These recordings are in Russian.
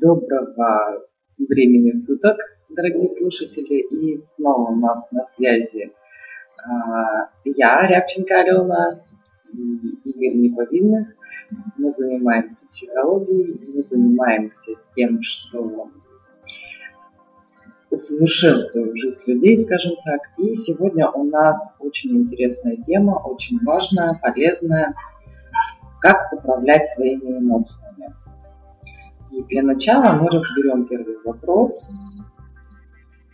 Доброго времени суток, дорогие слушатели. И снова у нас на связи а, я, Рябченко Алена, и Игорь Неповинных. Мы занимаемся психологией, мы занимаемся тем, что усовершенствуем жизнь людей, скажем так. И сегодня у нас очень интересная тема, очень важная, полезная. Как управлять своими эмоциями. И для начала мы разберем первый вопрос.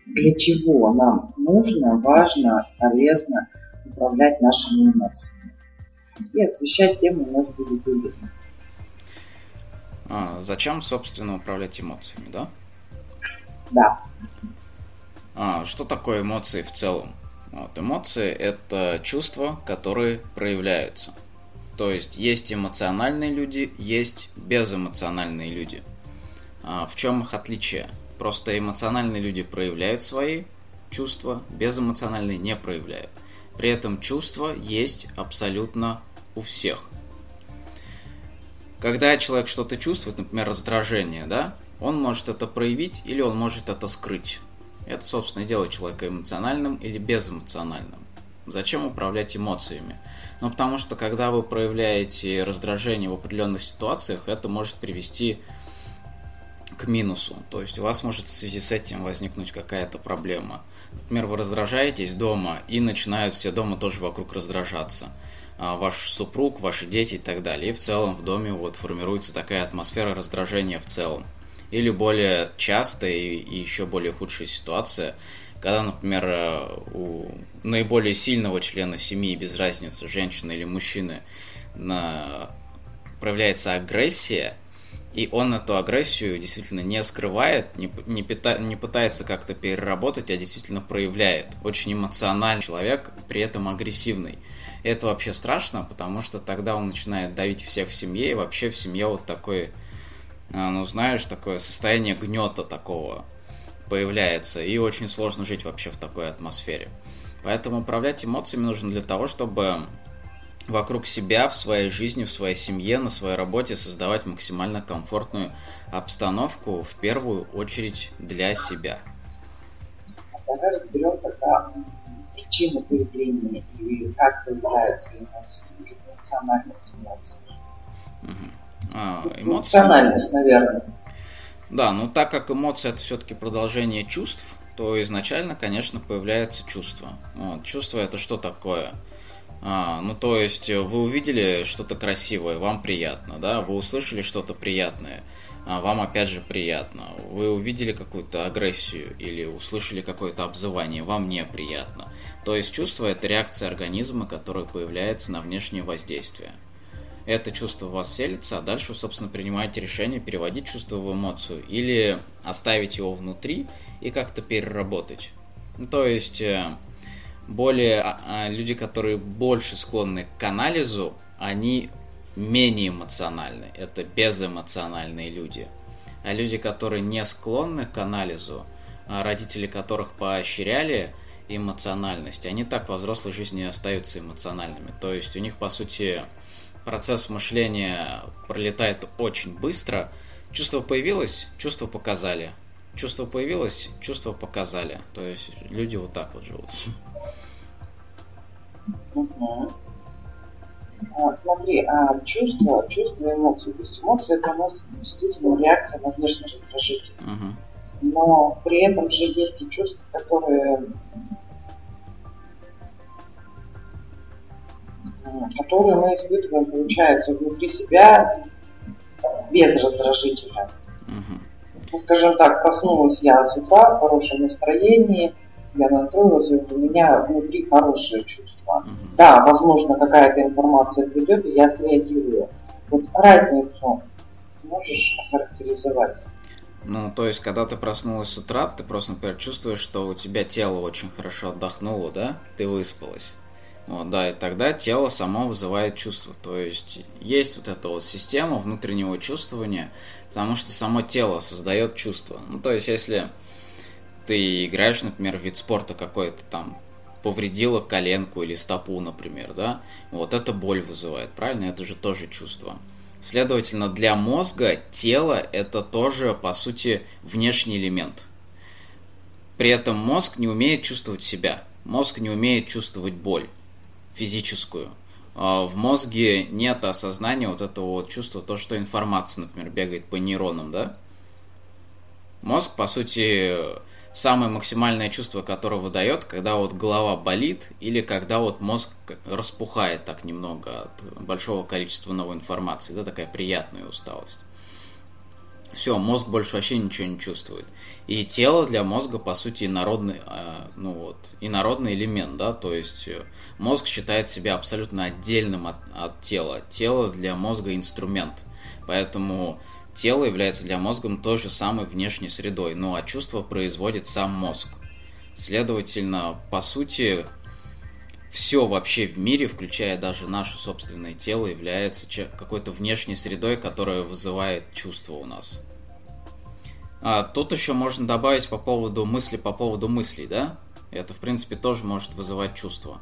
Для чего нам нужно, важно, полезно управлять нашими эмоциями? И освещать тему у нас будет Игорь. А, зачем, собственно, управлять эмоциями, да? Да. А, что такое эмоции в целом? Вот, эмоции – это чувства, которые проявляются – то есть есть эмоциональные люди, есть безэмоциональные люди. А в чем их отличие? Просто эмоциональные люди проявляют свои чувства, безэмоциональные не проявляют. При этом чувства есть абсолютно у всех. Когда человек что-то чувствует, например, раздражение, да, он может это проявить или он может это скрыть. Это, собственно, делает человека эмоциональным или безэмоциональным. Зачем управлять эмоциями? Ну, потому что, когда вы проявляете раздражение в определенных ситуациях, это может привести к минусу. То есть у вас может в связи с этим возникнуть какая-то проблема. Например, вы раздражаетесь дома, и начинают все дома тоже вокруг раздражаться. А ваш супруг, ваши дети и так далее. И в целом в доме вот формируется такая атмосфера раздражения в целом. Или более частая и, и еще более худшая ситуация – когда, например, э, у наиболее сильного члена семьи, без разницы, женщины или мужчины, на... проявляется агрессия, и он эту агрессию действительно не скрывает, не, не, пита, не пытается как-то переработать, а действительно проявляет. Очень эмоциональный человек, при этом агрессивный. И это вообще страшно, потому что тогда он начинает давить всех в семье, и вообще в семье вот такой, э, ну знаешь, такое состояние гнета такого появляется, и очень сложно жить вообще в такой атмосфере. Поэтому управлять эмоциями нужно для того, чтобы вокруг себя, в своей жизни, в своей семье, на своей работе создавать максимально комфортную обстановку, в первую очередь для себя. Давай разберем тогда причины появления и как появляются эмоции, эмоциональность эмоций. Угу. А, эмоции... Эмоциональность, наверное. Да, ну так как эмоция это все-таки продолжение чувств, то изначально, конечно, появляется чувство. Вот, чувство это что такое? А, ну, то есть вы увидели что-то красивое, вам приятно, да, вы услышали что-то приятное, а вам опять же приятно. Вы увидели какую-то агрессию или услышали какое-то обзывание, вам неприятно. То есть чувство это реакция организма, которая появляется на внешнее воздействие это чувство в вас селится, а дальше вы, собственно, принимаете решение переводить чувство в эмоцию или оставить его внутри и как-то переработать. Ну, то есть, э, более а, а, люди, которые больше склонны к анализу, они менее эмоциональны. Это безэмоциональные люди. А люди, которые не склонны к анализу, а родители которых поощряли эмоциональность, они так во взрослой жизни остаются эмоциональными. То есть у них, по сути, процесс мышления пролетает очень быстро. Чувство появилось, чувство показали. Чувство появилось, чувство показали. То есть люди вот так вот живут. А, смотри, а чувство, чувство эмоции. То есть эмоции это у нас действительно реакция на внешний раздражитель. Угу. Но при этом же есть и чувства, которые которые мы испытываем, получается, внутри себя без раздражителя. Угу. Ну, скажем так, проснулась я с утра в хорошем настроении, я настроилась, и у меня внутри хорошее чувство. Угу. Да, возможно, какая-то информация придет, и я среагирую. Вот разницу можешь охарактеризовать? Ну, то есть, когда ты проснулась с утра, ты просто, например, чувствуешь, что у тебя тело очень хорошо отдохнуло, да? Ты выспалась. Вот, да, и тогда тело само вызывает чувство. То есть есть вот эта вот система внутреннего чувствования, потому что само тело создает чувство. Ну, то есть если ты играешь, например, в вид спорта какой-то там, повредила коленку или стопу, например, да, вот это боль вызывает, правильно? Это же тоже чувство. Следовательно, для мозга тело это тоже, по сути, внешний элемент. При этом мозг не умеет чувствовать себя. Мозг не умеет чувствовать боль физическую. А в мозге нет осознания вот этого вот чувства, то, что информация, например, бегает по нейронам, да? Мозг, по сути, самое максимальное чувство, которое выдает, когда вот голова болит или когда вот мозг распухает так немного от большого количества новой информации, да, такая приятная усталость. Все, мозг больше вообще ничего не чувствует. И тело для мозга, по сути, инородный, а, ну вот, инородный элемент, да, то есть э, мозг считает себя абсолютно отдельным от, от тела. Тело для мозга инструмент. Поэтому тело является для мозга той же самой внешней средой, ну а чувство производит сам мозг. Следовательно, по сути, все вообще в мире, включая даже наше собственное тело, является какой-то внешней средой, которая вызывает чувство у нас. А тут еще можно добавить по поводу мысли, по поводу мыслей, да? Это, в принципе, тоже может вызывать чувство.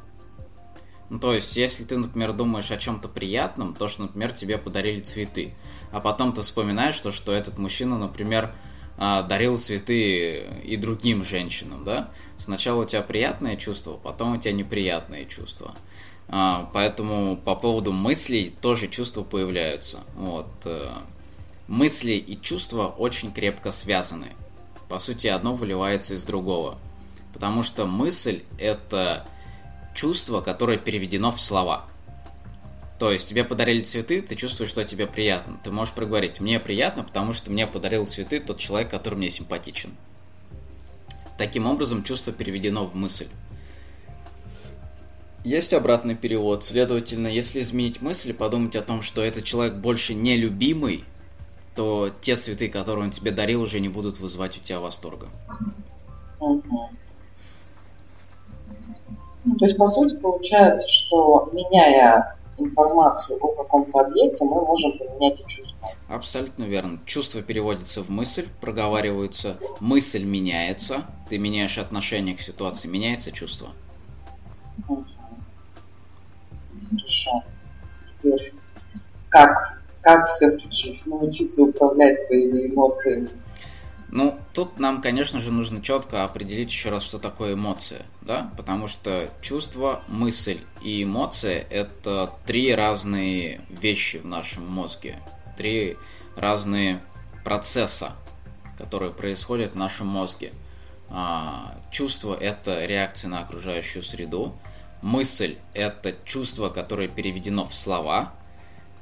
Ну, то есть, если ты, например, думаешь о чем-то приятном, то, что, например, тебе подарили цветы, а потом ты вспоминаешь то, что этот мужчина, например, дарил цветы и другим женщинам, да? Сначала у тебя приятные чувства, потом у тебя неприятные чувства. А, поэтому по поводу мыслей тоже чувства появляются. Вот. Э, мысли и чувства очень крепко связаны. По сути, одно выливается из другого. Потому что мысль – это чувство, которое переведено в слова. То есть тебе подарили цветы, ты чувствуешь, что тебе приятно. Ты можешь проговорить, мне приятно, потому что мне подарил цветы тот человек, который мне симпатичен. Таким образом, чувство переведено в мысль. Есть обратный перевод. Следовательно, если изменить мысль, подумать о том, что этот человек больше не любимый, то те цветы, которые он тебе дарил, уже не будут вызывать у тебя восторга. Ну, то есть, по сути, получается, что меняя информацию о каком-то объекте, мы можем поменять и чувство. Абсолютно верно. Чувство переводится в мысль, проговаривается, мысль меняется, ты меняешь отношение к ситуации, меняется чувство. Хорошо. Теперь как, как все-таки научиться управлять своими эмоциями? Ну, тут нам, конечно же, нужно четко определить еще раз, что такое эмоция, да, потому что чувство, мысль и эмоция – это три разные вещи в нашем мозге, три разные процесса, которые происходят в нашем мозге. А, чувство – это реакция на окружающую среду, мысль – это чувство, которое переведено в слова,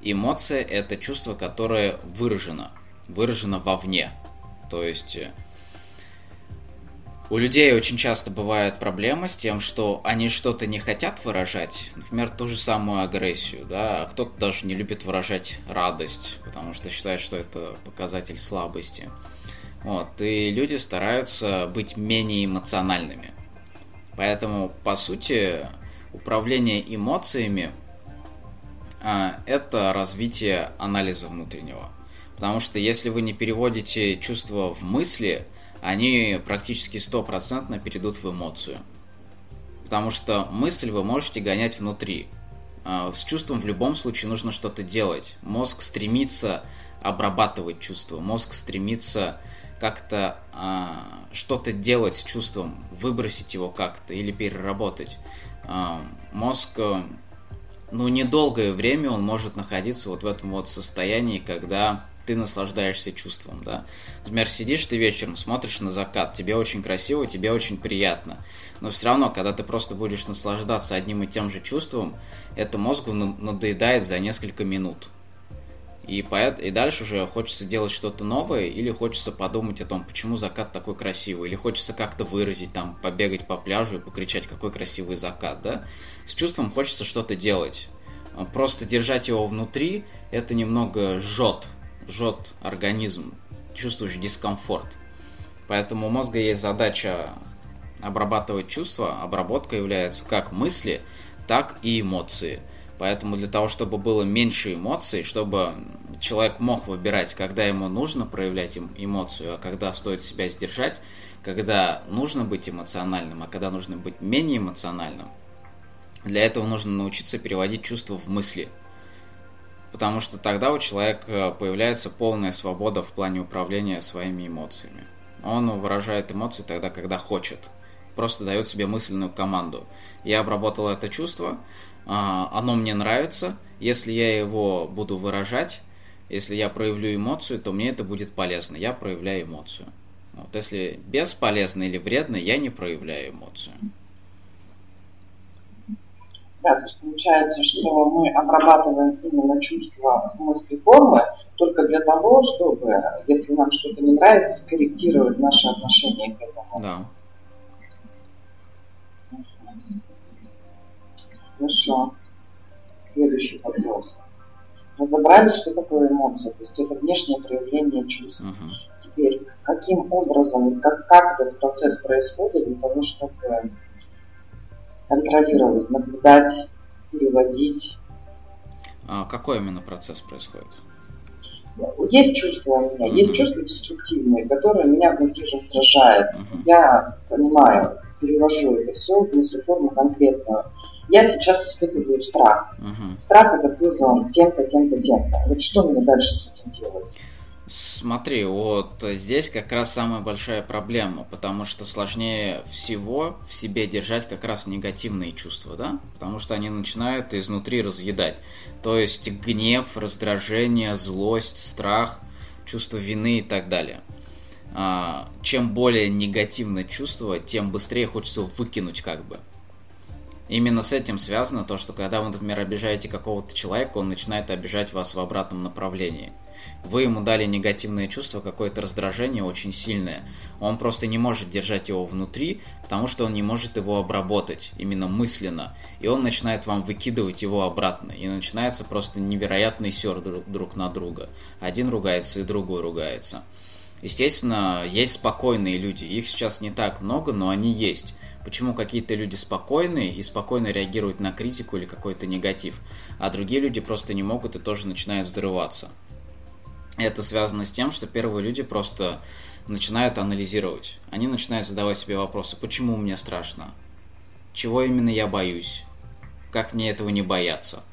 эмоция – это чувство, которое выражено, выражено вовне – то есть э, у людей очень часто бывает проблема с тем, что они что-то не хотят выражать, например, ту же самую агрессию, да, а кто-то даже не любит выражать радость, потому что считает, что это показатель слабости. Вот, и люди стараются быть менее эмоциональными. Поэтому, по сути, управление эмоциями а, это развитие анализа внутреннего. Потому что если вы не переводите чувства в мысли, они практически стопроцентно перейдут в эмоцию. Потому что мысль вы можете гонять внутри. А, с чувством в любом случае нужно что-то делать. Мозг стремится обрабатывать чувства. Мозг стремится как-то а, что-то делать с чувством, выбросить его как-то или переработать. А, мозг, э, ну, недолгое время он может находиться вот в этом вот состоянии, когда ты наслаждаешься чувством, да. Например, сидишь ты вечером, смотришь на закат, тебе очень красиво, тебе очень приятно. Но все равно, когда ты просто будешь наслаждаться одним и тем же чувством, это мозгу надоедает за несколько минут. И, поэт, и дальше уже хочется делать что-то новое, или хочется подумать о том, почему закат такой красивый, или хочется как-то выразить, там, побегать по пляжу и покричать, какой красивый закат, да? С чувством хочется что-то делать. Просто держать его внутри, это немного жжет, жжет организм, чувствуешь дискомфорт. Поэтому у мозга есть задача обрабатывать чувства. Обработка является как мысли, так и эмоции. Поэтому для того, чтобы было меньше эмоций, чтобы человек мог выбирать, когда ему нужно проявлять эмоцию, а когда стоит себя сдержать, когда нужно быть эмоциональным, а когда нужно быть менее эмоциональным, для этого нужно научиться переводить чувства в мысли – потому что тогда у человека появляется полная свобода в плане управления своими эмоциями. Он выражает эмоции тогда, когда хочет. Просто дает себе мысленную команду. Я обработал это чувство, а, оно мне нравится. Если я его буду выражать, если я проявлю эмоцию, то мне это будет полезно. Я проявляю эмоцию. Вот, если бесполезно или вредно, я не проявляю эмоцию. Да, то есть получается, что мы обрабатываем именно чувства мысли формы только для того, чтобы, если нам что-то не нравится, скорректировать наше отношение к этому. Да. Хорошо. Следующий вопрос. Разобрались, что такое эмоция, то есть это внешнее проявление чувств. Угу. Теперь, каким образом, как, как этот процесс происходит для того, чтобы контролировать, наблюдать, переводить. А какой именно процесс происходит? Есть чувства у меня, mm-hmm. есть чувства деструктивные, которые меня внутри раздражают. Mm-hmm. Я понимаю, перевожу это все в мыслеформу конкретную. Я сейчас испытываю страх. Mm-hmm. Страх этот вызван тем-то, тем-то, тем-то. Вот что мне дальше с этим делать? Смотри, вот здесь как раз самая большая проблема, потому что сложнее всего в себе держать как раз негативные чувства, да? Потому что они начинают изнутри разъедать. То есть гнев, раздражение, злость, страх, чувство вины и так далее. А, чем более негативное чувство, тем быстрее хочется выкинуть как бы. Именно с этим связано то, что когда вы, например, обижаете какого-то человека, он начинает обижать вас в обратном направлении – вы ему дали негативное чувство, какое-то раздражение очень сильное. Он просто не может держать его внутри, потому что он не может его обработать именно мысленно. И он начинает вам выкидывать его обратно. И начинается просто невероятный сер друг, на друга. Один ругается и другой ругается. Естественно, есть спокойные люди. Их сейчас не так много, но они есть. Почему какие-то люди спокойные и спокойно реагируют на критику или какой-то негатив, а другие люди просто не могут и тоже начинают взрываться. Это связано с тем, что первые люди просто начинают анализировать. Они начинают задавать себе вопросы, почему мне страшно? Чего именно я боюсь? Как мне этого не бояться?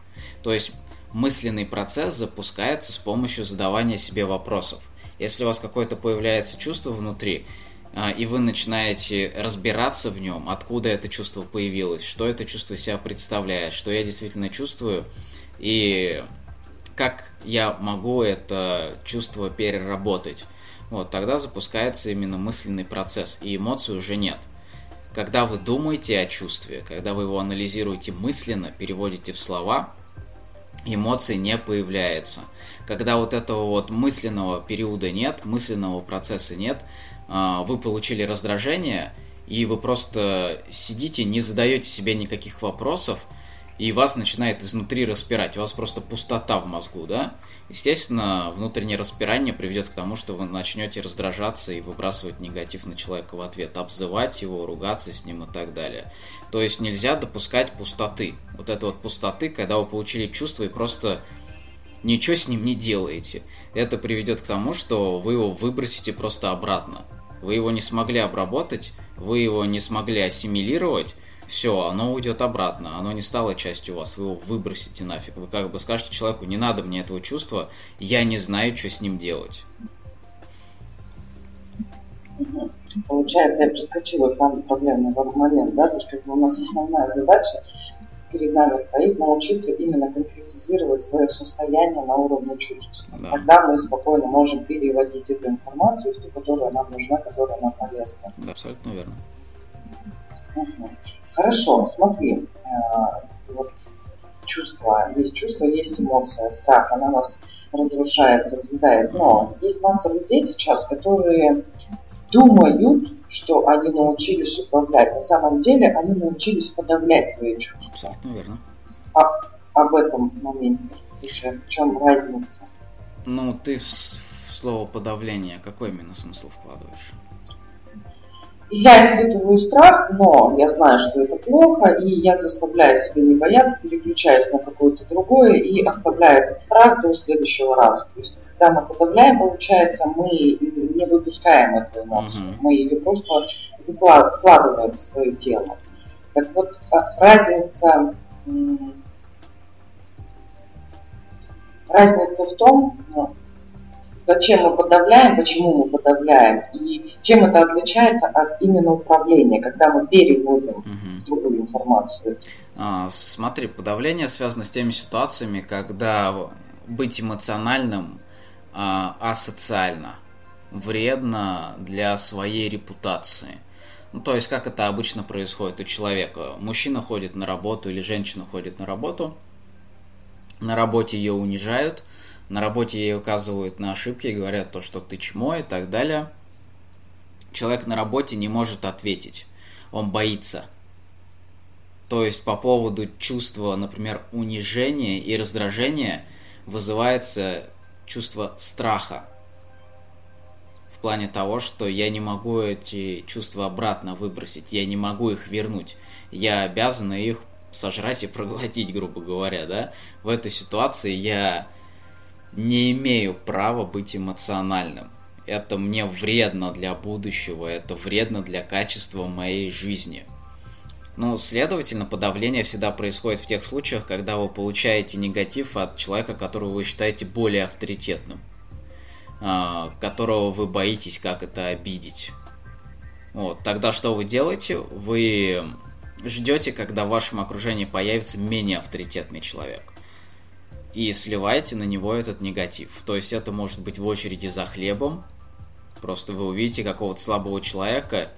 То есть мысленный процесс запускается с помощью задавания себе вопросов. Если у вас какое-то появляется чувство внутри, а, и вы начинаете разбираться в нем, откуда это чувство появилось, что это чувство себя представляет, что я действительно чувствую, и как я могу это чувство переработать. Вот, тогда запускается именно мысленный процесс, и эмоций уже нет. Когда вы думаете о чувстве, когда вы его анализируете мысленно, переводите в слова, эмоций не появляется. Когда вот этого вот мысленного периода нет, мысленного процесса нет, а, вы получили раздражение, и вы просто сидите, не задаете себе никаких вопросов, и вас начинает изнутри распирать, у вас просто пустота в мозгу, да? Естественно, внутреннее распирание приведет к тому, что вы начнете раздражаться и выбрасывать негатив на человека в ответ, обзывать его, ругаться с ним и так далее. То есть нельзя допускать пустоты. Вот это вот пустоты, когда вы получили чувство и просто ничего с ним не делаете. Это приведет к тому, что вы его выбросите просто обратно. Вы его не смогли обработать, вы его не смогли ассимилировать, все, оно уйдет обратно, оно не стало частью вас, вы его выбросите нафиг. Вы как бы скажете человеку, не надо мне этого чувства, я не знаю, что с ним делать. Получается, я проскочила самый проблемный момент, да, то есть как бы у нас основная задача перед нами стоит научиться именно конкретизировать свое состояние на уровне чувств. Да. Тогда мы спокойно можем переводить эту информацию в ту, которая нам нужна, которая нам полезна. Да, абсолютно верно. Угу. Хорошо, смотри, э, вот чувство, есть чувство, есть эмоция, страх, она нас разрушает, разъедает. Но есть масса людей сейчас, которые думают, что они научились управлять. На самом деле они научились подавлять свои чувства. Абсолютно верно. А, об этом моменте расскажи, в чем разница? Ну, ты в слово подавление какой именно смысл вкладываешь? Я испытываю страх, но я знаю, что это плохо, и я заставляю себя не бояться, переключаюсь на какое-то другое и оставляю этот страх до следующего раза. То есть, когда мы подавляем, получается, мы не выпускаем эту эмоцию, uh-huh. мы ее просто вкладываем в свое тело. Так вот, а, разница разница в том, ну, зачем мы подавляем, почему мы подавляем, и чем это отличается от именно управления, когда мы переводим угу. другую информацию. А, смотри, подавление связано с теми ситуациями, когда быть эмоциональным а, асоциально вредно для своей репутации. Ну, то есть, как это обычно происходит у человека. Мужчина ходит на работу или женщина ходит на работу, на работе ее унижают, на работе ей указывают на ошибки, говорят то, что ты чмо и так далее. Человек на работе не может ответить, он боится. То есть по поводу чувства, например, унижения и раздражения вызывается чувство страха. В плане того, что я не могу эти чувства обратно выбросить, я не могу их вернуть. Я обязан их сожрать и проглотить, грубо говоря, да. В этой ситуации я не имею права быть эмоциональным. Это мне вредно для будущего, это вредно для качества моей жизни. Ну, следовательно, подавление всегда происходит в тех случаях, когда вы получаете негатив от человека, которого вы считаете более авторитетным, а, которого вы боитесь как это обидеть. Вот, тогда что вы делаете? Вы ждете, когда в вашем окружении появится менее авторитетный человек и сливаете на него этот негатив. То есть это может быть в очереди за хлебом, просто вы увидите какого-то слабого человека,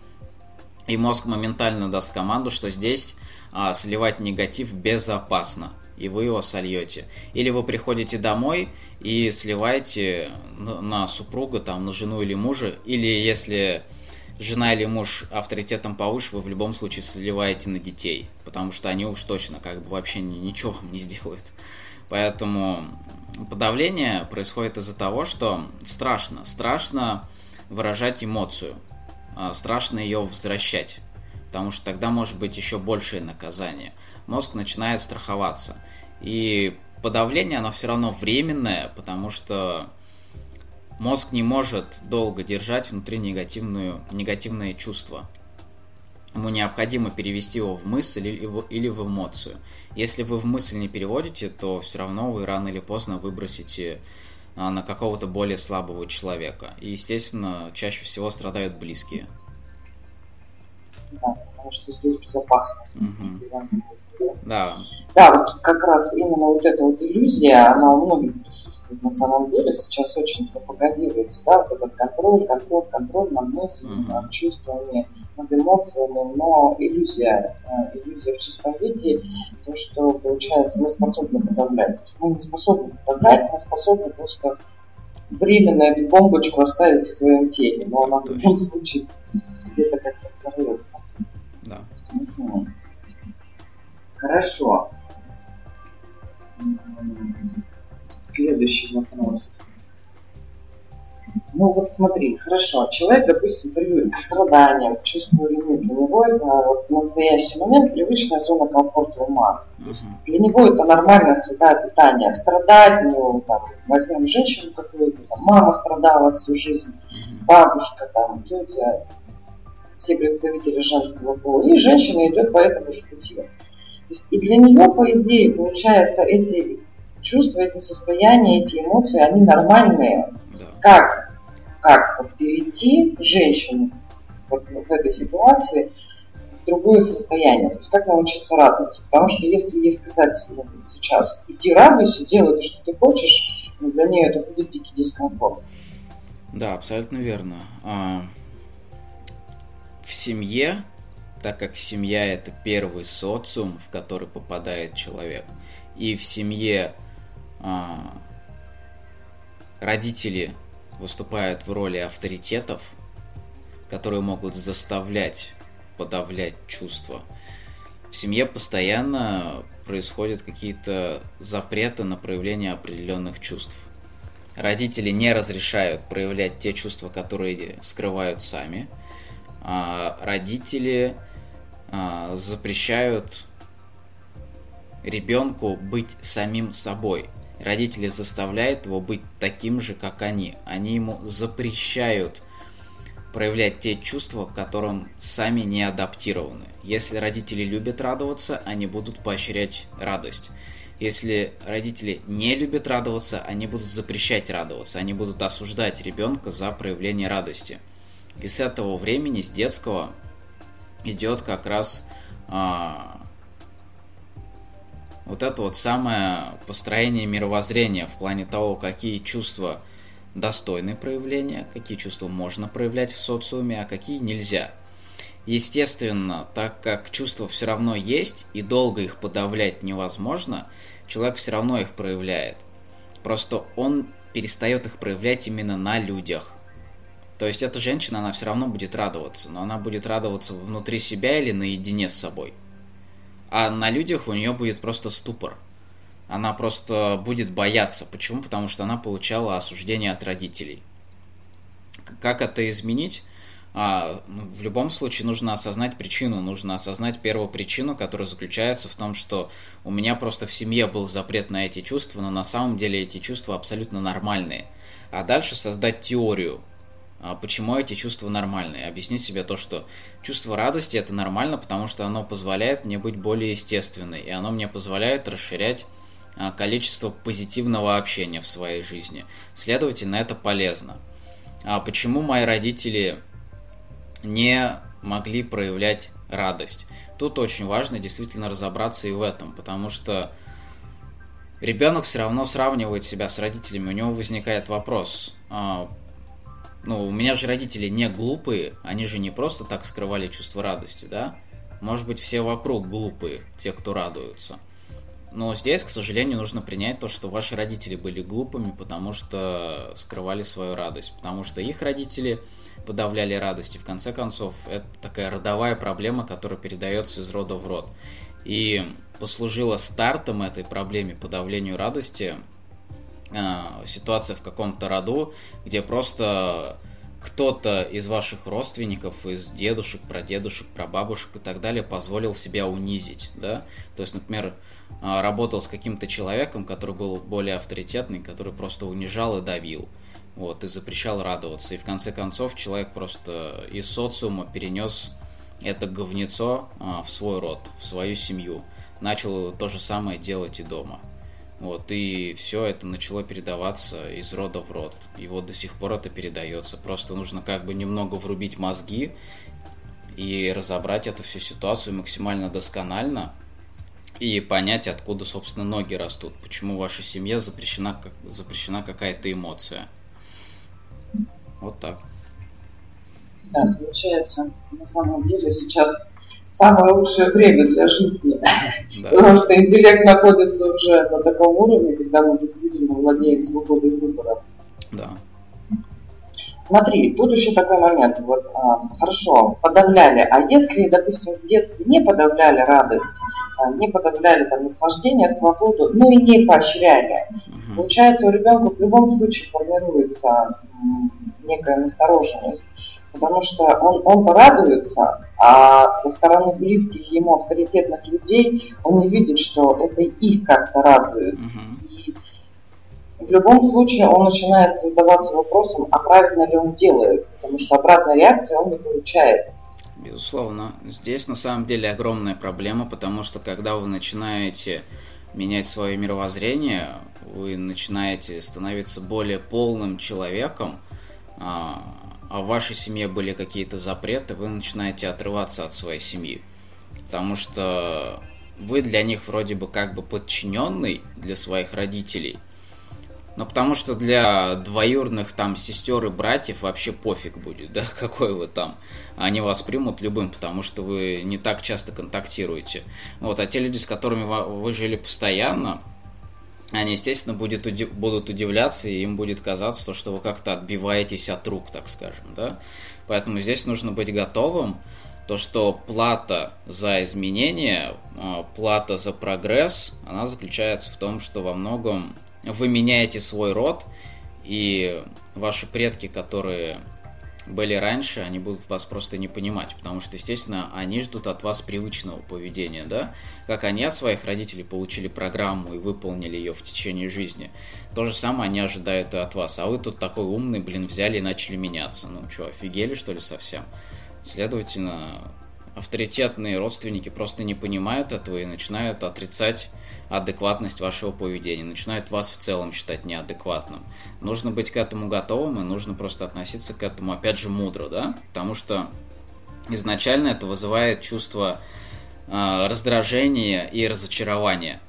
и мозг моментально даст команду, что здесь а, сливать негатив безопасно, и вы его сольете. Или вы приходите домой и сливаете на, на супруга, там, на жену или мужа, или если жена или муж авторитетом повыше, вы в любом случае сливаете на детей, потому что они уж точно как бы вообще ничего вам не сделают. Поэтому подавление происходит из-за того, что страшно. Страшно выражать эмоцию. А, страшно ее возвращать. Потому что тогда может быть еще большее наказание. Мозг начинает страховаться. И подавление, оно все равно временное, потому что мозг не может долго держать внутри негативную, негативное чувство ему необходимо перевести его в мысль или в эмоцию. Если вы в мысль не переводите, то все равно вы рано или поздно выбросите а, на какого-то более слабого человека. И, естественно, чаще всего страдают близкие. Да, потому что здесь безопасно. Угу. Да. Да, вот как раз именно вот эта вот иллюзия, она у многих присутствует на самом деле. Сейчас очень пропагандируется, да, вот этот контроль, контроль, контроль над мыслями, над чувствами, над эмоциями, но иллюзия, иллюзия в чистом виде, то, что получается мы способны подавлять. Мы не способны подавлять, мы способны просто временно эту бомбочку оставить в своем теле, но она в любом случае где-то как-то взорвется. Да. Угу. Хорошо. Следующий вопрос. Ну вот смотри, хорошо, человек, допустим, привык к страданиям, к чувству вины, для него это вот, в настоящий момент привычная зона комфорта ума. uh Для него это нормальная среда питания. Страдать у него, там, возьмем женщину какую-то, там, мама страдала всю жизнь, бабушка, там, тетя, все представители женского пола. И женщина идет по этому же пути есть и для нее, по идее, получается, эти чувства, эти состояния, эти эмоции, они нормальные. Да. Как, как вот перейти женщине вот в этой ситуации в другое состояние. То есть как научиться радоваться. Потому что если ей сказать ну, сейчас иди радуйся, делай то, что ты хочешь, ну, для нее это будет дикий дискомфорт. Да, абсолютно верно. А, в семье так как семья это первый социум, в который попадает человек. И в семье родители выступают в роли авторитетов, которые могут заставлять подавлять чувства. В семье постоянно происходят какие-то запреты на проявление определенных чувств. Родители не разрешают проявлять те чувства, которые скрывают сами. А родители а, запрещают ребенку быть самим собой. Родители заставляют его быть таким же, как они. Они ему запрещают проявлять те чувства, к которым сами не адаптированы. Если родители любят радоваться, они будут поощрять радость. Если родители не любят радоваться, они будут запрещать радоваться, они будут осуждать ребенка за проявление радости. И с этого времени, с детского, идет как раз а, вот это вот самое построение мировоззрения в плане того, какие чувства достойны проявления, какие чувства можно проявлять в социуме, а какие нельзя. Естественно, так как чувства все равно есть и долго их подавлять невозможно, человек все равно их проявляет. Просто он перестает их проявлять именно на людях. То есть эта женщина, она все равно будет радоваться, но она будет радоваться внутри себя или наедине с собой. А на людях у нее будет просто ступор. Она просто будет бояться. Почему? Потому что она получала осуждение от родителей. Как это изменить? А, ну, в любом случае нужно осознать причину, нужно осознать первую причину, которая заключается в том, что у меня просто в семье был запрет на эти чувства, но на самом деле эти чувства абсолютно нормальные. А дальше создать теорию, почему эти чувства нормальные. Объяснить себе то, что чувство радости это нормально, потому что оно позволяет мне быть более естественной, и оно мне позволяет расширять а, количество позитивного общения в своей жизни. Следовательно, это полезно. А почему мои родители не могли проявлять радость. Тут очень важно действительно разобраться и в этом, потому что ребенок все равно сравнивает себя с родителями, у него возникает вопрос. Ну, у меня же родители не глупые, они же не просто так скрывали чувство радости, да? Может быть, все вокруг глупые, те, кто радуются. Но здесь, к сожалению, нужно принять то, что ваши родители были глупыми, потому что скрывали свою радость. Потому что их родители подавляли радость. И в конце концов, это такая родовая проблема, которая передается из рода в род. И послужила стартом этой проблеме подавлению радости э, ситуация в каком-то роду, где просто кто-то из ваших родственников, из дедушек, прадедушек, прабабушек и так далее позволил себя унизить, да, то есть, например, э, работал с каким-то человеком, который был более авторитетный, который просто унижал и давил, вот, и запрещал радоваться. И в конце концов человек просто из социума перенес это говнецо а, в свой род, в свою семью. Начал то же самое делать и дома. Вот, и все это начало передаваться из рода в род. И вот до сих пор это передается. Просто нужно как бы немного врубить мозги и разобрать эту всю ситуацию максимально досконально и понять, откуда, собственно, ноги растут. Почему в вашей семье запрещена, запрещена какая-то эмоция. Вот так. Да, получается, на самом деле сейчас самое лучшее время для жизни. Да. Потому что интеллект находится уже на таком уровне, когда мы действительно владеем свободой выбора. Да. Смотри, тут еще такой момент. Вот, а, хорошо, подавляли. А если, допустим, в детстве не подавляли радость, а, не подавляли там наслаждение, свободу, ну и не поощряли, угу. получается, у ребенка в любом случае формируется некая настороженность, потому что он, он радуется, а со стороны близких ему авторитетных людей он не видит, что это их как-то радует. И в любом случае он начинает задаваться вопросом, а правильно ли он делает, потому что обратной реакции он не получает. Безусловно. Здесь на самом деле огромная проблема, потому что когда вы начинаете менять свое мировоззрение, вы начинаете становиться более полным человеком, а, в вашей семье были какие-то запреты, вы начинаете отрываться от своей семьи. Потому что вы для них вроде бы как бы подчиненный для своих родителей. Но потому что для двоюродных там сестер и братьев вообще пофиг будет, да, какой вы там. Они вас примут любым, потому что вы не так часто контактируете. Вот, а те люди, с которыми вы жили постоянно, они, естественно, будет, будут удивляться, и им будет казаться, то, что вы как-то отбиваетесь от рук, так скажем, да. Поэтому здесь нужно быть готовым, то, что плата за изменения, а, плата за прогресс, она заключается в том, что во многом вы меняете свой род, и ваши предки, которые были раньше, они будут вас просто не понимать, потому что, естественно, они ждут от вас привычного поведения, да, как они от своих родителей получили программу и выполнили ее в течение жизни. То же самое они ожидают и от вас, а вы тут такой умный, блин, взяли и начали меняться. Ну что, офигели, что ли, совсем? Следовательно, авторитетные родственники просто не понимают этого и начинают отрицать адекватность вашего поведения, начинают вас в целом считать неадекватным. Нужно быть к этому готовым и нужно просто относиться к этому, опять же, мудро, да? Потому что изначально это вызывает чувство э, раздражения и разочарования.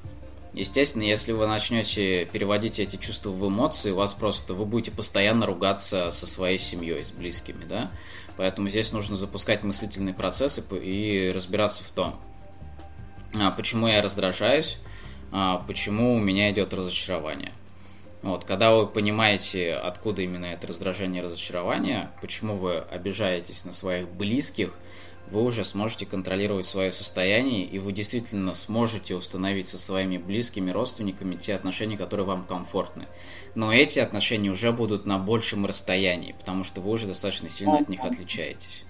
Естественно, если вы начнете переводить эти чувства в эмоции, у вас просто вы будете постоянно ругаться со своей семьей, с близкими, да? Поэтому здесь нужно запускать мыслительные процессы и разбираться в том, а, почему я раздражаюсь, почему у меня идет разочарование. Вот, когда вы понимаете, откуда именно это раздражение и разочарование, почему вы обижаетесь на своих близких, вы уже сможете контролировать свое состояние, и вы действительно сможете установить со своими близкими родственниками те отношения, которые вам комфортны. Но эти отношения уже будут на большем расстоянии, потому что вы уже достаточно сильно от них отличаетесь.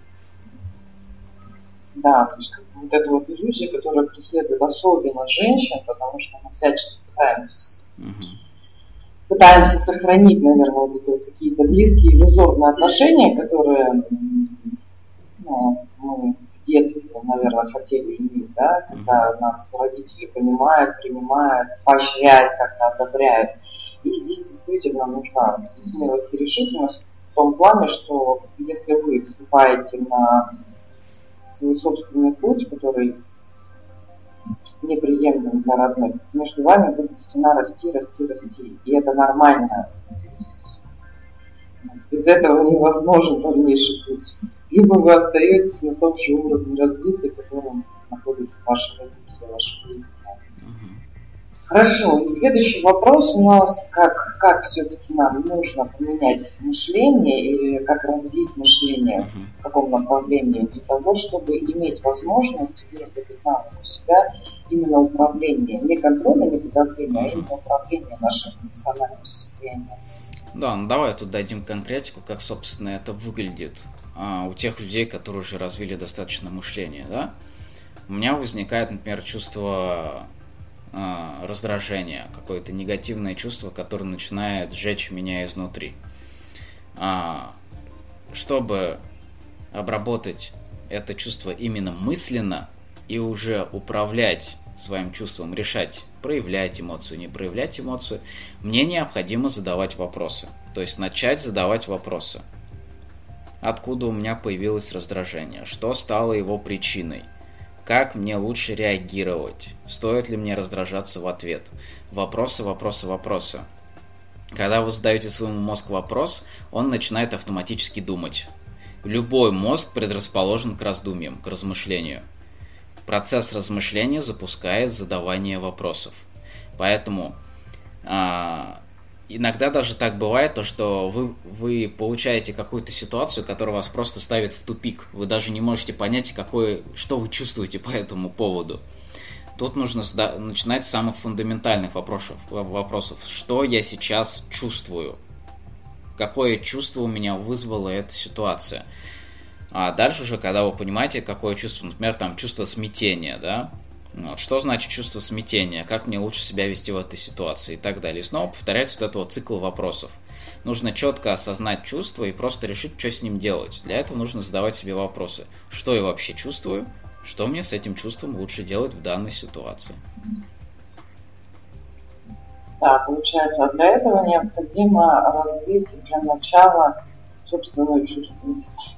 Да, то есть вот эта вот иллюзия, которая преследует особенно женщин, потому что мы всячески пытаемся, угу. пытаемся сохранить, наверное, вот эти вот какие-то близкие иллюзорные отношения, которые ну, мы в детстве, наверное, хотели иметь, да, когда нас родители понимают, принимают, поощряют, как-то одобряют. И здесь действительно нужна смелость и решительность в том плане, что если вы вступаете на свой собственный путь, который неприемлем для родных, между вами будет стена расти, расти, расти. И это нормально. Без этого невозможен дальнейший путь либо вы остаетесь на том же уровне развития, в котором находятся ваши родители, ваши близкие. Хорошо, и следующий вопрос у нас, как, как все-таки нам нужно поменять мышление или как развить мышление, в каком направлении, для того, чтобы иметь возможность выработать навык у себя именно управление, не контроля, не подавления, а именно управление нашим эмоциональным состоянием. Да, ну давай тут дадим конкретику, как, собственно, это выглядит а, у тех людей, которые уже развили достаточно мышления, да, у меня возникает, например, чувство а, раздражения, какое-то негативное чувство, которое начинает сжечь меня изнутри. А, чтобы обработать это чувство именно мысленно и уже управлять своим чувством, решать, проявлять эмоцию, не проявлять эмоцию, мне необходимо задавать вопросы. То есть начать задавать вопросы откуда у меня появилось раздражение, что стало его причиной, как мне лучше реагировать, стоит ли мне раздражаться в ответ. Вопросы, вопросы, вопросы. Когда вы задаете своему мозгу вопрос, он начинает автоматически думать. Любой мозг предрасположен к раздумьям, к размышлению. Процесс размышления запускает задавание вопросов. Поэтому а, иногда даже так бывает, то, что вы, вы получаете какую-то ситуацию, которая вас просто ставит в тупик. Вы даже не можете понять, какое, что вы чувствуете по этому поводу. Тут нужно начинать с самых фундаментальных вопросов, вопросов. Что я сейчас чувствую? Какое чувство у меня вызвала эта ситуация? А дальше уже, когда вы понимаете, какое чувство, например, там чувство смятения, да, вот. Что значит чувство смятения? Как мне лучше себя вести в этой ситуации и так далее. И снова повторяется вот этот вот цикл вопросов. Нужно четко осознать чувство и просто решить, что с ним делать. Для этого нужно задавать себе вопросы. Что я вообще чувствую? Что мне с этим чувством лучше делать в данной ситуации? Да, получается, для этого необходимо развить для начала собственную чувственность.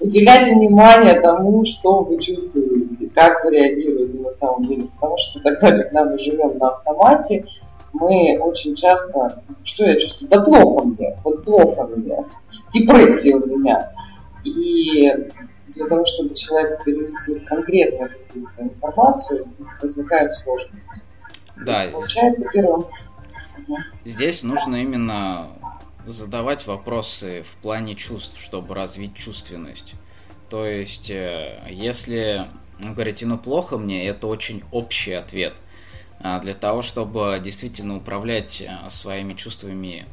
Уделять внимание тому, что вы чувствуете, как вы реагируете на самом деле. Потому что тогда, когда мы живем на автомате, мы очень часто, что я чувствую, да плохо мне, вот плохо мне, депрессия у меня. И для того, чтобы человека перевести в конкретную какую-то информацию, возникают сложности. Да. Получается, первым... Здесь нужно именно задавать вопросы в плане чувств, чтобы развить чувственность. То есть, э, если вы говорите, ну плохо мне, это очень общий ответ. А для того, чтобы действительно управлять э, своими чувствами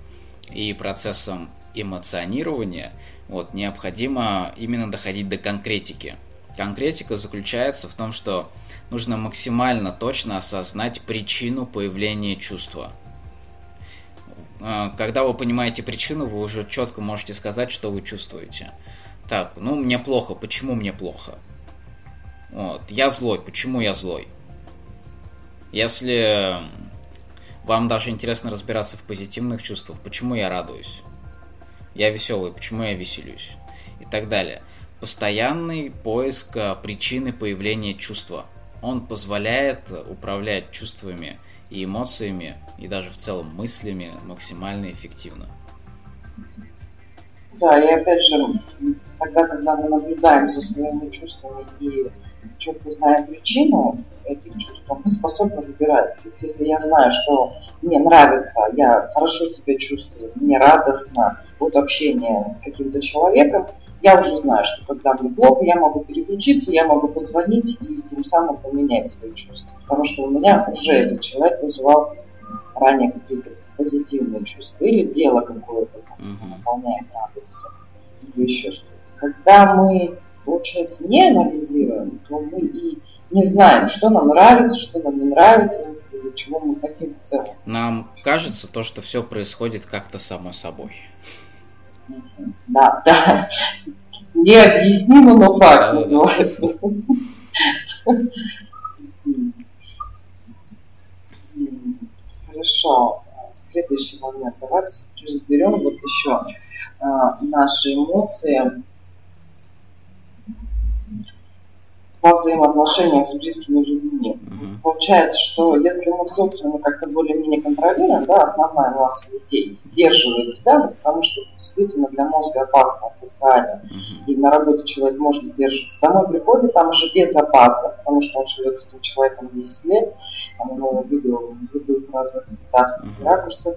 и процессом эмоционирования, вот, необходимо именно доходить до конкретики. Конкретика заключается в том, что нужно максимально точно осознать причину появления чувства – когда вы понимаете причину, вы уже четко можете сказать, что вы чувствуете. Так, ну мне плохо, почему мне плохо? Вот. Я злой. Почему я злой? Если вам даже интересно разбираться в позитивных чувствах, почему я радуюсь? Я веселый, почему я веселюсь? И так далее. Постоянный поиск а, причины появления чувства. Он позволяет управлять чувствами и эмоциями, и даже в целом мыслями максимально эффективно. Да, и опять же, тогда, когда мы наблюдаем за своими чувствами и четко знаем причину этих чувств, мы способны выбирать. То есть, если я знаю, что мне нравится, я хорошо себя чувствую, мне радостно от общения с каким-то человеком, я уже знаю, что когда мне плохо, я могу переключиться, я могу позвонить и тем самым поменять свои чувства. Потому что у меня уже этот человек вызывал ранее какие-то позитивные чувства или дело какое-то uh-huh. наполняет радостью или еще что-то. Когда мы, получается, не анализируем, то мы и не знаем, что нам нравится, что нам не нравится, и чего мы хотим в целом. Нам кажется то, что все происходит как-то само собой. Да, да. Необъяснимо, но факт называется. Хорошо. Следующий момент. Давайте все-таки разберем вот еще а, наши эмоции во взаимоотношениях с близкими людьми. Mm-hmm. Получается, что если мы социуме как-то более-менее контролируем, да, основная масса людей сдерживает себя, ну, потому что действительно для мозга опасно социально. Mm-hmm. И на работе человек может сдерживаться. Домой приходит, там уже безопасно, потому что он живет с этим человеком 10 лет, там его видео в любых разных цветах и mm-hmm. ракурсах.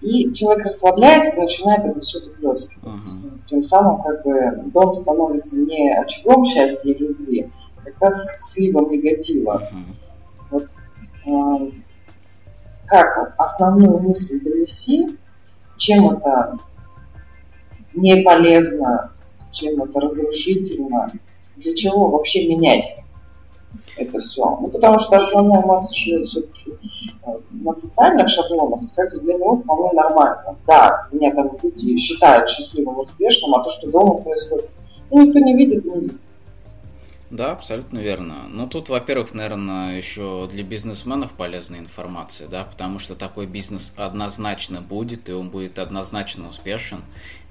И человек расслабляется, начинает это все выплескивать. Uh-huh. Тем самым как бы дом становится не очагом счастья и любви, а как раз сливом негатива. Uh-huh. Вот, э, как основную мысль донести, чем это не полезно, чем это разрушительно, для чего вообще менять это все. Ну, потому что основная масса живет все-таки э, на социальных шаблонах, это для него вполне нормально. Да, меня там люди считают счастливым, успешным, а то, что дома происходит, ну, никто не видит, не видит. Да, абсолютно верно. Ну, тут, во-первых, наверное, еще для бизнесменов полезная информация, да, потому что такой бизнес однозначно будет, и он будет однозначно успешен,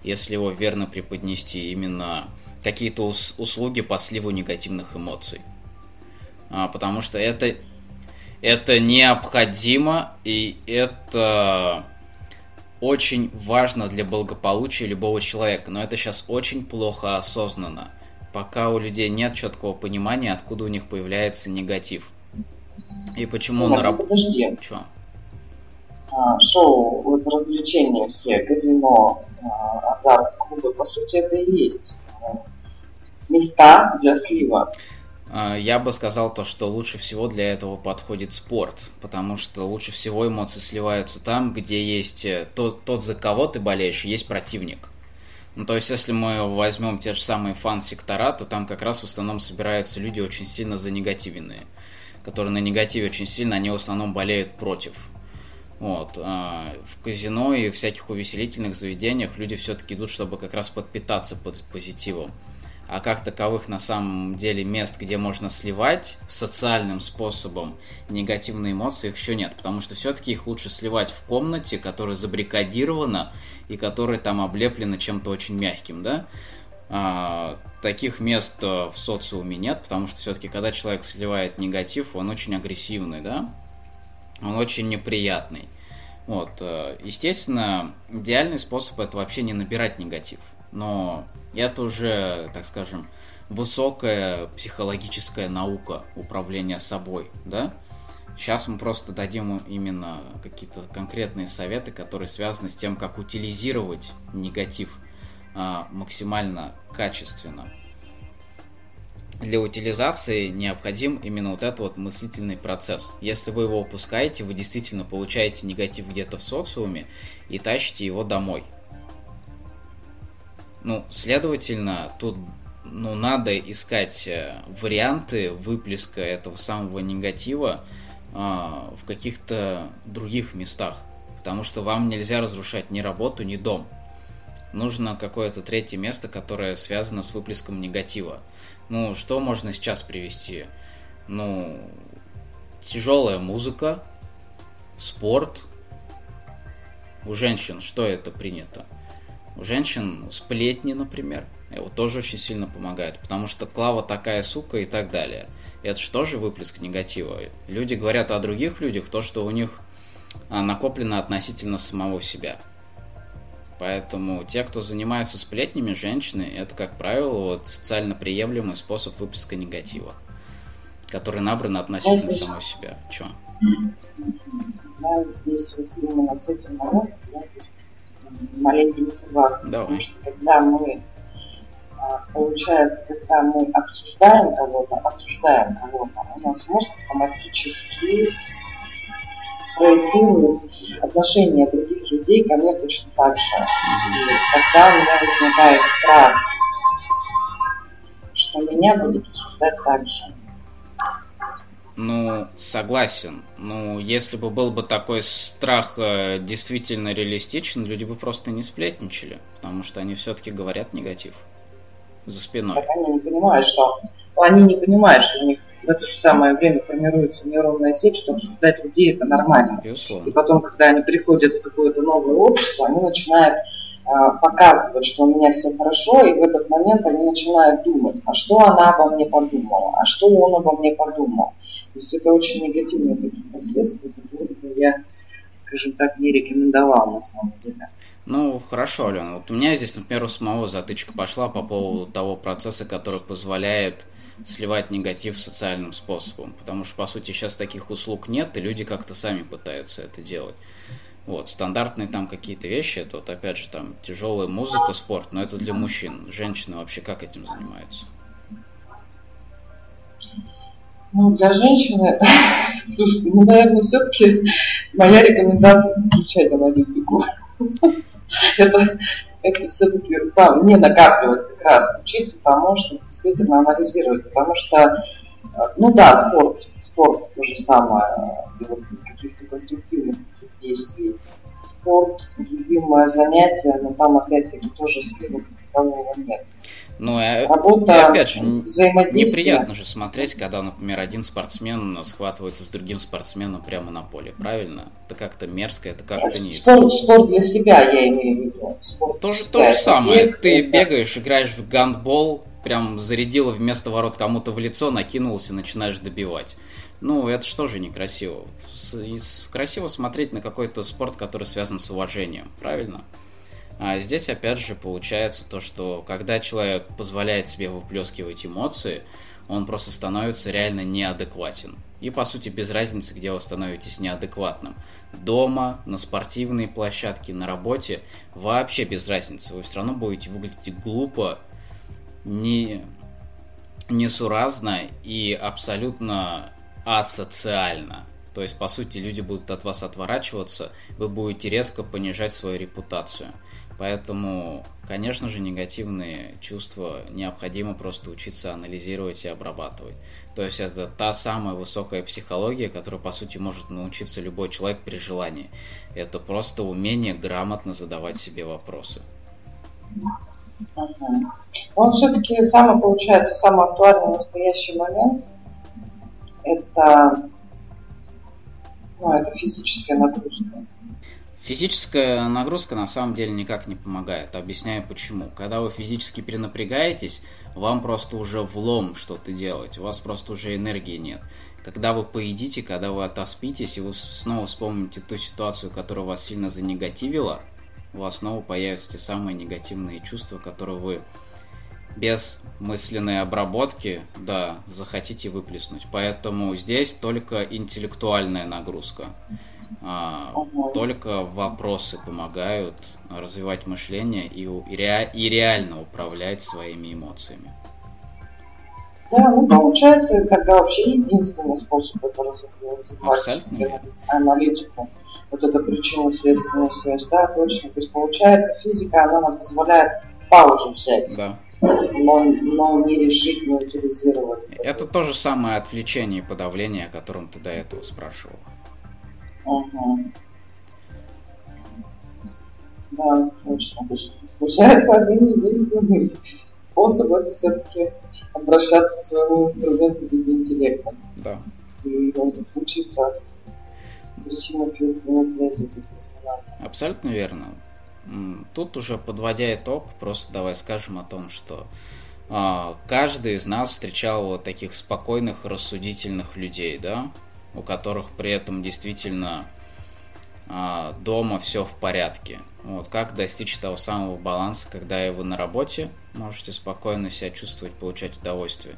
если его верно преподнести именно какие-то услуги по сливу негативных эмоций. А, потому что это, это необходимо и это очень важно для благополучия любого человека, но это сейчас очень плохо осознанно, пока у людей нет четкого понимания, откуда у них появляется негатив. И почему ну, на работе... Подожди. Че? А, шоу, вот развлечения все, казино, а, азарт, клубы, по сути, это и есть а, места для слива. А, я бы сказал то, что лучше всего для этого подходит спорт, потому что лучше всего эмоции сливаются там, где есть э, тот, тот за кого ты болеешь, есть противник. Ну, то есть, если мы возьмем те же самые фан-сектора, то там как раз в основном собираются люди очень сильно занегативенные, которые на негативе очень сильно, они в основном болеют против. Вот. А в казино и всяких увеселительных заведениях люди все-таки идут, чтобы как раз подпитаться под позитивом а как таковых на самом деле мест, где можно сливать социальным способом негативные эмоции, их еще нет, потому что все-таки их лучше сливать в комнате, которая забрикадирована и которая там облеплена чем-то очень мягким, да? А, таких мест в социуме нет, потому что все-таки, когда человек сливает негатив, он очень агрессивный, да? Он очень неприятный. Вот, э, естественно, идеальный способ это вообще не набирать негатив но это уже, так скажем, высокая психологическая наука управления собой, да? Сейчас мы просто дадим именно какие-то конкретные советы, которые связаны с тем, как утилизировать негатив а, максимально качественно. Для утилизации необходим именно вот этот вот мыслительный процесс. Если вы его упускаете, вы действительно получаете негатив где-то в социуме и тащите его домой. Ну, следовательно, тут ну, надо искать э, варианты выплеска этого самого негатива э, в каких-то других местах. Потому что вам нельзя разрушать ни работу, ни дом. нужно какое-то третье место, которое связано с выплеском негатива. Ну, что можно сейчас привести? Ну, тяжелая музыка, спорт. У женщин что это принято? У женщин сплетни, например. Это тоже очень сильно помогает, потому что Клава такая сука и так далее. Это же тоже выплеск негатива. Люди говорят о других людях то, что у них а, накоплено относительно самого себя. Поэтому те, кто занимаются сплетнями, женщины, это, как правило, вот социально приемлемый способ выплеска негатива, который набран относительно самого себя. Че? Я здесь вот именно с этим я здесь маленько не согласна. Давай. Потому что когда мы а, получается, когда мы обсуждаем кого-то, осуждаем кого-то, у нас мозг автоматически проецирует отношение других людей ко мне точно так же. И когда у меня возникает страх, что меня будут осуждать так же. Ну, согласен. Ну, если бы был бы такой страх э, действительно реалистичен, люди бы просто не сплетничали, потому что они все-таки говорят негатив за спиной. Так они не понимают, что они не понимают, что у них в это же самое время формируется нейронная сеть, что обсуждать людей это нормально. Безусловно. И потом, когда они приходят в какое-то новое общество, они начинают показывать, что у меня все хорошо, и в этот момент они начинают думать, а что она обо мне подумала, а что он обо мне подумал. То есть это очень негативные такие последствия, которые я, скажем так, не рекомендовал на самом деле. Ну, хорошо, Алена. Вот у меня здесь, например, у самого затычка пошла по поводу того процесса, который позволяет сливать негатив социальным способом. Потому что, по сути, сейчас таких услуг нет, и люди как-то сами пытаются это делать. Вот, стандартные там какие-то вещи, это вот опять же там тяжелая музыка, спорт, но это для мужчин. Женщины вообще как этим занимаются? Ну, для женщины, слушайте, ну, наверное, все-таки моя рекомендация включать аналитику. Это, это все-таки сам не накапливать как раз, учиться тому, что действительно анализировать, потому что, ну да, спорт, спорт то же самое, из каких-то конструктивных действий. Спорт, любимое занятие, но там опять-таки тоже слива такового нет. Ну, и, Работа, и опять же, неприятно же смотреть, когда, например, один спортсмен схватывается с другим спортсменом прямо на поле, правильно? Это как-то мерзко, это как-то не... Спорт, спорт для себя, я имею в виду. Спорт то, же, то же самое. Бег, Ты это... бегаешь, играешь в гандбол, прям зарядила вместо ворот кому-то в лицо, накинулся, начинаешь добивать. Ну, это что же некрасиво. С, с, красиво смотреть на какой-то спорт, который связан с уважением, правильно? А здесь опять же получается то, что когда человек позволяет себе выплескивать эмоции, он просто становится реально неадекватен. И по сути без разницы, где вы становитесь неадекватным. Дома, на спортивной площадке, на работе, вообще без разницы. Вы все равно будете выглядеть глупо, не, несуразно и абсолютно асоциально. То есть, по сути, люди будут от вас отворачиваться, вы будете резко понижать свою репутацию. Поэтому, конечно же, негативные чувства необходимо просто учиться анализировать и обрабатывать. То есть это та самая высокая психология, которую, по сути, может научиться любой человек при желании. Это просто умение грамотно задавать себе вопросы. Он все-таки самый, получается, самый актуальный настоящий момент – это, ну, это физическая нагрузка. Физическая нагрузка на самом деле никак не помогает. Объясняю почему. Когда вы физически перенапрягаетесь, вам просто уже влом что-то делать. У вас просто уже энергии нет. Когда вы поедите, когда вы отоспитесь, и вы снова вспомните ту ситуацию, которая вас сильно занегативила, у вас снова появятся те самые негативные чувства, которые вы без мысленной обработки, да, захотите выплеснуть. Поэтому здесь только интеллектуальная нагрузка. А, только вопросы помогают развивать мышление и, и, ре, и реально управлять своими эмоциями. Да, ну получается, тогда вообще единственный способ это развивать. Абсолютно верно. Аналитику. Вот эта причинно-следственная связь, да, точно. То есть получается, физика, она нам позволяет паузу взять. Да. Но, но не решить, не утилизировать. Это то же самое отвлечение и подавление, о котором ты до этого спрашивал. Угу. Да, точно. Уже это не есть способ это все-таки обращаться к своему инструменту в виде интеллекта. Да. И учиться причинно-следственной связи Абсолютно верно. Тут уже подводя итог, просто давай скажем о том, что э, каждый из нас встречал вот таких спокойных, рассудительных людей, да, у которых при этом действительно э, дома все в порядке. Вот как достичь того самого баланса, когда вы на работе можете спокойно себя чувствовать, получать удовольствие.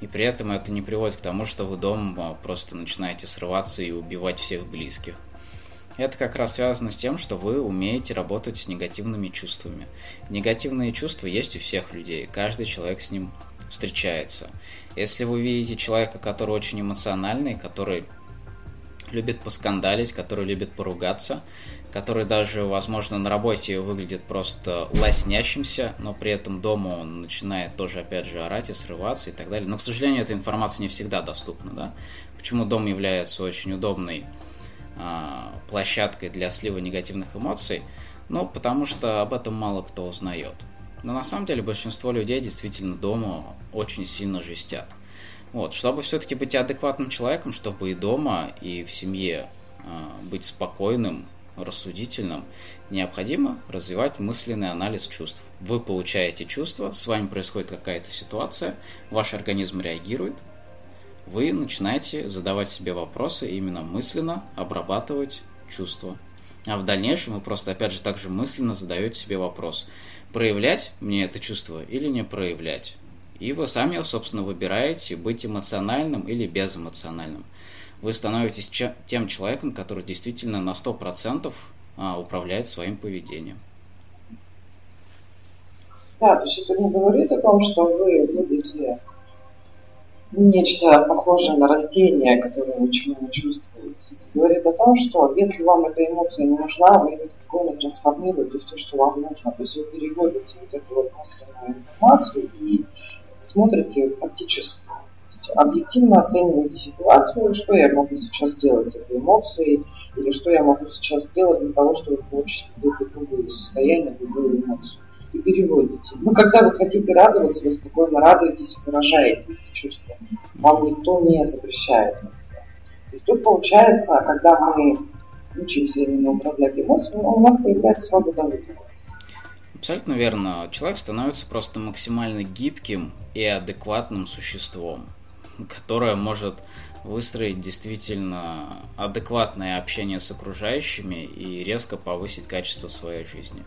И при этом это не приводит к тому, что вы дома просто начинаете срываться и убивать всех близких. Это как раз связано с тем, что вы умеете работать с негативными чувствами. Негативные чувства есть у всех людей, каждый человек с ним встречается. Если вы видите человека, который очень эмоциональный, который любит поскандалить, который любит поругаться, который даже, возможно, на работе выглядит просто лоснящимся, но при этом дома он начинает тоже, опять же, орать и срываться и так далее. Но, к сожалению, эта информация не всегда доступна, да. Почему дом является очень удобной площадкой для слива негативных эмоций? Ну, потому что об этом мало кто узнает. Но на самом деле большинство людей действительно дома очень сильно жестят. Вот, чтобы все-таки быть адекватным человеком, чтобы и дома, и в семье э, быть спокойным, рассудительным, необходимо развивать мысленный анализ чувств. Вы получаете чувства, с вами происходит какая-то ситуация, ваш организм реагирует, вы начинаете задавать себе вопросы, именно мысленно обрабатывать чувства. А в дальнейшем вы просто, опять же, также мысленно задаете себе вопрос, проявлять мне это чувство или не проявлять. И вы сами, собственно, выбираете быть эмоциональным или безэмоциональным. Вы становитесь тем человеком, который действительно на 100% а, управляет своим поведением. Да, то есть это не говорит о том, что вы будете нечто похожее на растение, которое очень много чувствуете. Это говорит о том, что если вам эта эмоция не нужна, вы ее спокойно трансформируете в то, что вам нужно. То есть вы переводите вот эту вот мысленную информацию и смотрите фактически. Объективно оцениваете ситуацию, что я могу сейчас сделать с этой эмоцией, или что я могу сейчас сделать для того, чтобы получить какое-то другое состояние, другую эмоцию и переводите. Ну, когда вы хотите радоваться, вы спокойно радуетесь выражаете чувства. Вам никто не запрещает. И тут получается, когда мы учимся именно управлять эмоциями, у нас появляется свобода выбора. Абсолютно верно. Человек становится просто максимально гибким и адекватным существом, которое может выстроить действительно адекватное общение с окружающими и резко повысить качество своей жизни.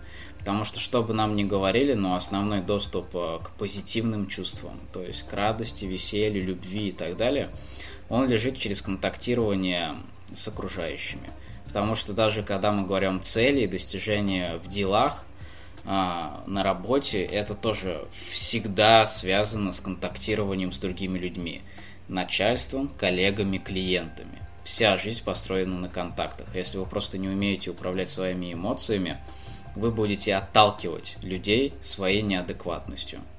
Потому что, что бы нам ни говорили, но основной доступ э, к позитивным чувствам, то есть к радости, веселью, любви и так далее, он лежит через контактирование с окружающими. Потому что даже когда мы говорим цели и достижения в делах, а, на работе, это тоже всегда связано с контактированием с другими людьми, начальством, коллегами, клиентами. Вся жизнь построена на контактах. Если вы просто не умеете управлять своими эмоциями, вы будете отталкивать людей своей неадекватностью.